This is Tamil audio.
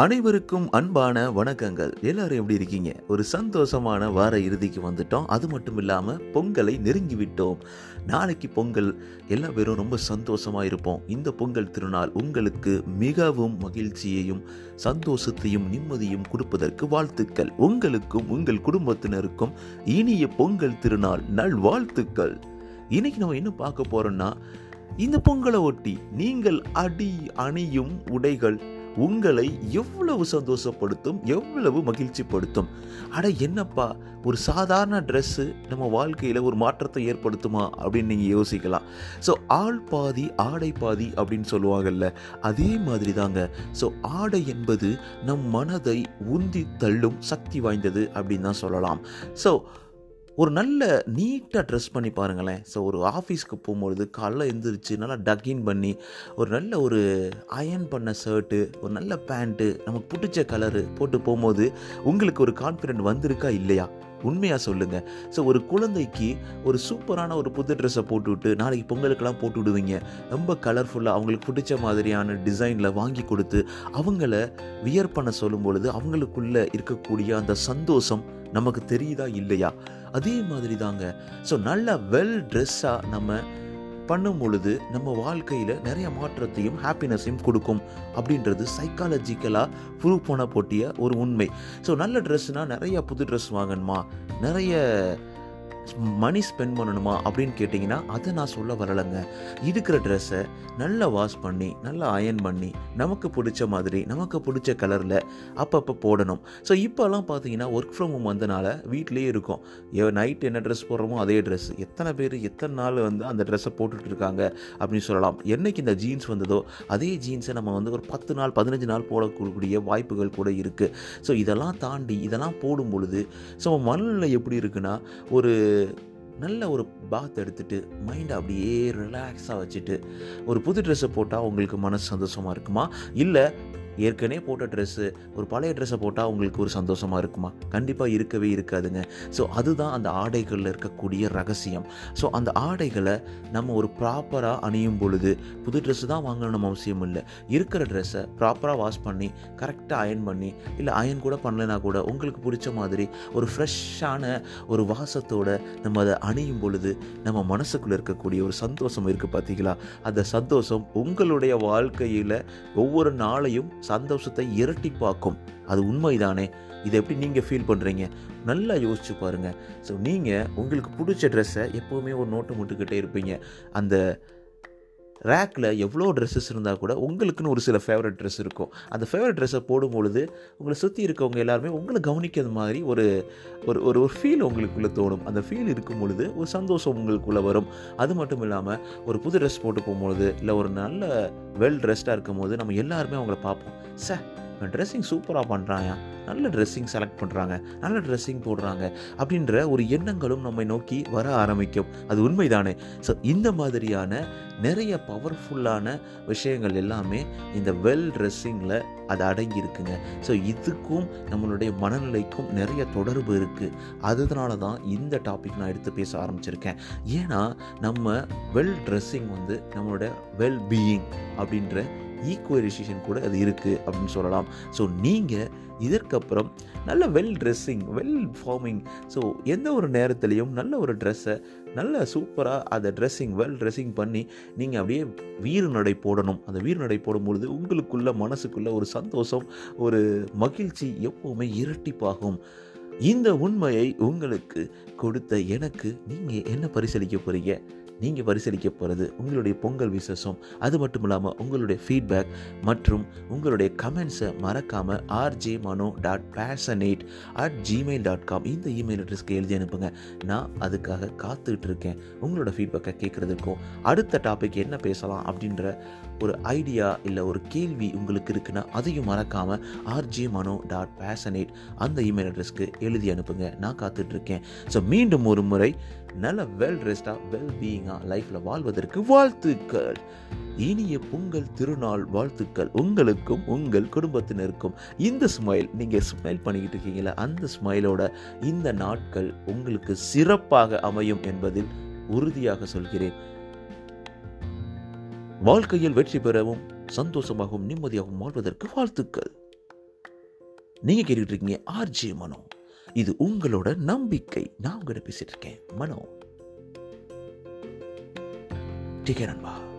அனைவருக்கும் அன்பான வணக்கங்கள். எல்லாரும் எப்படி இருக்கீங்க? ஒரு சந்தோஷமான வார இறுதிக்கு வந்துட்டோம். அது மட்டும் இல்லாமல் பொங்கலை நெருங்கி விட்டோம் நாளைக்கு பொங்கல். எல்லா பேரும் ரொம்ப சந்தோஷமாக இருப்போம். இந்த பொங்கல் திருநாள் உங்களுக்கு மிகவும் மகிழ்ச்சியையும் சந்தோஷத்தையும் நிம்மதியும் கொடுப்பதற்கு வாழ்த்துக்கள். உங்களுக்கும் உங்கள் குடும்பத்தினருக்கும் இனிய பொங்கல் திருநாள் நல் வாழ்த்துக்கள் இன்னைக்கு நம்ம என்ன பார்க்க போறோம்னா இந்த பொங்கலை ஒட்டி நீங்கள் அடி அணியும் உடைகள் உங்களை எவ்வளவு சந்தோஷப்படுத்தும் எவ்வளவு மகிழ்ச்சிப்படுத்தும்? அட என்னப்பா ஒரு சாதாரண ட்ரெஸ்ஸு நம்ம வாழ்க்கையில் ஒரு மாற்றத்தை ஏற்படுத்துமா அப்படின்னு நீங்கள் யோசிக்கலாம். ஸோ ஆள் பாதி ஆடை பாதி அப்படின்னு சொல்லுவாங்கல்ல அதே மாதிரி தாங்க. ஸோ ஆடை என்பது நம் மனதை உந்தி தள்ளும் சக்தி வாய்ந்தது அப்படின்னு தான் சொல்லலாம். ஸோ ஒரு நல்ல நீட்டாக ட்ரெஸ் பண்ணி பாருங்களேன். ஸோ ஒரு ஆஃபீஸ்க்கு போகும்பொழுது காலைல எழுந்திரிச்சு நல்லா டக்கின் பண்ணி ஒரு நல்ல ஒரு அயன் பண்ண ஷர்ட்டு ஒரு நல்ல பேண்ட்டு நமக்கு பிடிச்ச கலரு போட்டு போகும்போது உங்களுக்கு ஒரு கான்ஃபிடென்ட் வந்திருக்கா இல்லையா? உண்மையாக சொல்லுங்கள் ஸோ ஒரு குழந்தைக்கு ஒரு சூப்பரான ஒரு புது ட்ரெஸ்ஸை போட்டுவிட்டு நாளைக்கு பொங்கலுக்கெல்லாம் போட்டு விடுவீங்க. ரொம்ப கலர்ஃபுல்லாக அவங்களுக்கு பிடிச்ச மாதிரியான டிசைனில் வாங்கி கொடுத்து அவங்கள வியர் பண்ண சொல்லும் பொழுது அவங்களுக்குள்ளே இருக்கக்கூடிய அந்த சந்தோஷம் நமக்கு தெரியுதா இல்லையா? அதே மாதிரி தாங்க ஸோ நல்ல வெல் ட்ரெஸ்ஸாக நம்ம பண்ணும் பொழுது நம்ம வாழ்க்கையில் நிறைய மாற்றத்தையும் ஹாப்பினஸையும் கொடுக்கும் அப்படின்றது சைக்காலஜிக்கலாக ப்ரூவ் பண்ண போட்டிய ஒரு உண்மை. ஸோ நல்ல ட்ரெஸ்னால் நிறைய புது ட்ரெஸ் வாங்கணுமா? நிறைய மணி ஸ்பெண்ட் பண்ணணுமா அப்படின்னு கேட்டிங்கன்னா அதை நான் சொல்ல வரலைங்க. இருக்கிற ட்ரெஸ்ஸை நல்லா வாஷ் பண்ணி நல்லா அயன் பண்ணி நமக்கு பிடிச்ச மாதிரி நமக்கு பிடிச்ச கலரில் அப்பப்போ போடணும். ஸோ இப்போல்லாம் பார்த்தீங்கன்னா ஒர்க் ஃப்ரம் ஹோம் வந்தனால வீட்லேயே இருக்கும். நைட் என்ன ட்ரெஸ் போடுறோமோ அதே ட்ரெஸ் எத்தனை பேர் எத்தனை நாள் வந்து அந்த ட்ரெஸ்ஸை போட்டுட்டு இருக்காங்க அப்படின்னு சொல்லலாம். என்னைக்கு இந்த ஜீன்ஸ் வந்ததோ அதே ஜீன்ஸை நம்ம வந்து ஒரு பத்து நாள் பதினஞ்சு நாள் போடக்கூடிய வாய்ப்புகள் கூட இருக்குது ஸோ இதெல்லாம் தாண்டி இதெல்லாம் போடும் பொழுது ஸோ மனநிலை எப்படி இருக்குன்னா ஒரு நல்ல ஒரு பாத் எடுத்துகிட்டு மைண்டை அப்படியே ரிலாக்ஸாக வச்சுட்டு ஒரு புது ட்ரெஸ்ஸை போட்டால் உங்களுக்கு மனசு சந்தோஷமாக இருக்குமா? இல்லை ஏற்கனவே போட்ட ட்ரெஸ்ஸு ஒரு பழைய ட்ரெஸ்ஸை போட்டால் உங்களுக்கு ஒரு சந்தோஷமாக இருக்குமா? கண்டிப்பாக இருக்கவே இருக்காதுங்க. ஸோ அதுதான் அந்த ஆடைகளில் இருக்கக்கூடிய ரகசியம். ஸோ அந்த ஆடைகளை நம்ம ஒரு ப்ராப்பராக அணியும் பொழுது புது ட்ரெஸ்ஸு தான் வாங்கணும் அவசியம் இல்லை. இருக்கிற ட்ரெஸ்ஸை ப்ராப்பராக வாஷ் பண்ணி கரெக்டாக அயன் பண்ணி இல்லை அயன் கூட பண்ணலைனா கூட உங்களுக்கு பிடிச்ச மாதிரி ஒரு ஃப்ரெஷ்ஷான ஒரு வாசத்தோடு நம்ம அதை அணியும் பொழுது நம்ம மனசுக்குள்ளே இருக்கக்கூடிய ஒரு சந்தோஷம் இருக்குது பார்த்தீங்களா அந்த சந்தோஷம் உங்களுடைய வாழ்க்கையில் ஒவ்வொரு நாளையும் சந்தோஷத்தை இரட்டிப்பாக்கும் அது உண்மைதானே? இதை எப்படி நீங்கள் ஃபீல் பண்ணுறீங்க நல்லா யோசிச்சு பாருங்கள் ஸோ நீங்கள் உங்களுக்கு பிடிச்ச ட்ரெஸ்ஸை எப்போவுமே ஒரு நோட்டு முட்டுக்கிட்டே இருப்பீங்க. அந்த ரேக்கில் எவ்வளோ ட்ரெஸ்ஸஸ் இருந்தால் கூட உங்களுக்குன்னு ஒரு சில ஃபேவரட் ட்ரெஸ் இருக்கும். அந்த ஃபேவரட் ட்ரெஸ்ஸை போடும்பொழுது உங்களை சுற்றி இருக்கவங்க எல்லாருமே உங்களை கவனிக்கிறது மாதிரி ஒரு ஒரு ஒரு ஒரு ஃபீல் உங்களுக்குள்ளே தோணும். அந்த ஃபீல் இருக்கும் பொழுது ஒரு சந்தோஷம் உங்களுக்குள்ளே வரும். அது மட்டும் இல்லாமல் ஒரு புது ட்ரெஸ் போட்டு போகும்பொழுது இல்லை ஒரு நல்ல வெல் ட்ரெஸ்டாக இருக்கும் போது நம்ம எல்லாருமே அவங்கள பார்ப்போம். சே ட்ரெஸ்ஸிங் சூப்பராக பண்ணுறாங்க நல்ல ட்ரெஸ்ஸிங் செலக்ட் பண்ணுறாங்க நல்ல ட்ரெஸ்ஸிங் போடுறாங்க. அப்படின்ற ஒரு எண்ணங்களும் நம்மை நோக்கி வர ஆரம்பிக்கும். அது உண்மைதானே? ஸோ இந்த மாதிரியான நிறைய பவர்ஃபுல்லான விஷயங்கள் எல்லாமே இந்த வெல் ட்ரெஸ்ஸிங்கில் அது அடங்கி இருக்குங்க ஸோ இதுக்கும் நம்மளுடைய மனநிலைக்கும் நிறைய தொடர்பு இருக்குது அதனால தான் இந்த டாபிக் நான் எடுத்து பேச ஆரம்பிச்சிருக்கேன். ஏன்னா நம்ம வெல் ட்ரெஸ்ஸிங் வந்து நம்மளோட வெல் பீயிங் அப்படின்ற ஈக்குவலைசேஷன் கூட அது இருக்குது அப்படின்னு சொல்லலாம். ஸோ நீங்கள் இதற்கப்புறம் நல்ல well dressing well forming so எந்த ஒரு நேரத்துலையும் நல்ல ஒரு ட்ரெஸ்ஸை நல்ல சூப்பராக அதை ட்ரெஸ்ஸிங் வெல் ட்ரெஸ்ஸிங் பண்ணி நீங்கள் அப்படியே வீர நடை போடணும். அந்த வீர நடை போடும்பொழுது உங்களுக்குள்ள மனசுக்குள்ள ஒரு சந்தோஷம் ஒரு மகிழ்ச்சி எப்போவுமே இரட்டிப்பாகும். இந்த உண்மையை உங்களுக்கு கொடுத்த எனக்கு நீங்கள் என்ன பரிசளிக்க போகிறீங்க நீங்கள் பரிசீலிக்க போகிறது உங்களுடைய பொங்கல் விசேஷம். அது மட்டும் இல்லாமல் உங்களுடைய ஃபீட்பேக் மற்றும் உங்களுடைய கமெண்ட்ஸை மறக்காமல் RJ Mano dot passionate at Gmail dot com இந்த இமெயில் அட்ரஸ்க்கு எழுதி அனுப்புங்க. நான் அதுக்காக காத்துக்கிட்டு இருக்கேன் உங்களோட ஃபீட்பேக்கை கேட்குறதுக்கும் அடுத்த டாபிக் என்ன பேசலாம் அப்படின்ற ஒரு ஐடியா இல்லை ஒரு கேள்வி உங்களுக்கு இருக்குன்னா அதையும் மறக்காமல் ஆர்ஜே மனோ டாட் பேஷனேட் அந்த இமெயில் அட்ரஸ்க்கு எழுதி அனுப்புங்க. நான் காத்துட்ருக்கேன் ஸோ மீண்டும் ஒரு முறை நல்ல வெல் ரெஸ்டாக வெல் பீயிங்காக லைஃப்பில் வாழ்வதற்கு வாழ்த்துக்கள். இனிய பொங்கல் திருநாள் வாழ்த்துக்கள் உங்களுக்கும் உங்கள் குடும்பத்தினருக்கும். இந்த ஸ்மைல் நீங்கள் ஸ்மைல் பண்ணிக்கிட்டு இருக்கீங்களா? அந்த ஸ்மைலோட இந்த நாட்கள் உங்களுக்கு சிறப்பாக அமையும் என்பதில் உறுதியாக சொல்கிறேன். வாழ்க்கையில் வெற்றி பெறவும் சந்தோஷமாகவும் நிம்மதியாகவும் வாழ்வதற்கு வாழ்த்துக்கள். நீங்கள் கேட்டுக்கிட்டு இருக்கீங்க ஆர்ஜி மனோ. இது உங்களோட நம்பிக்கை. நான் உங்கள்கிட்ட பேசிட்டு இருக்கேன். மனோ. டேக் கேர் அன்பா.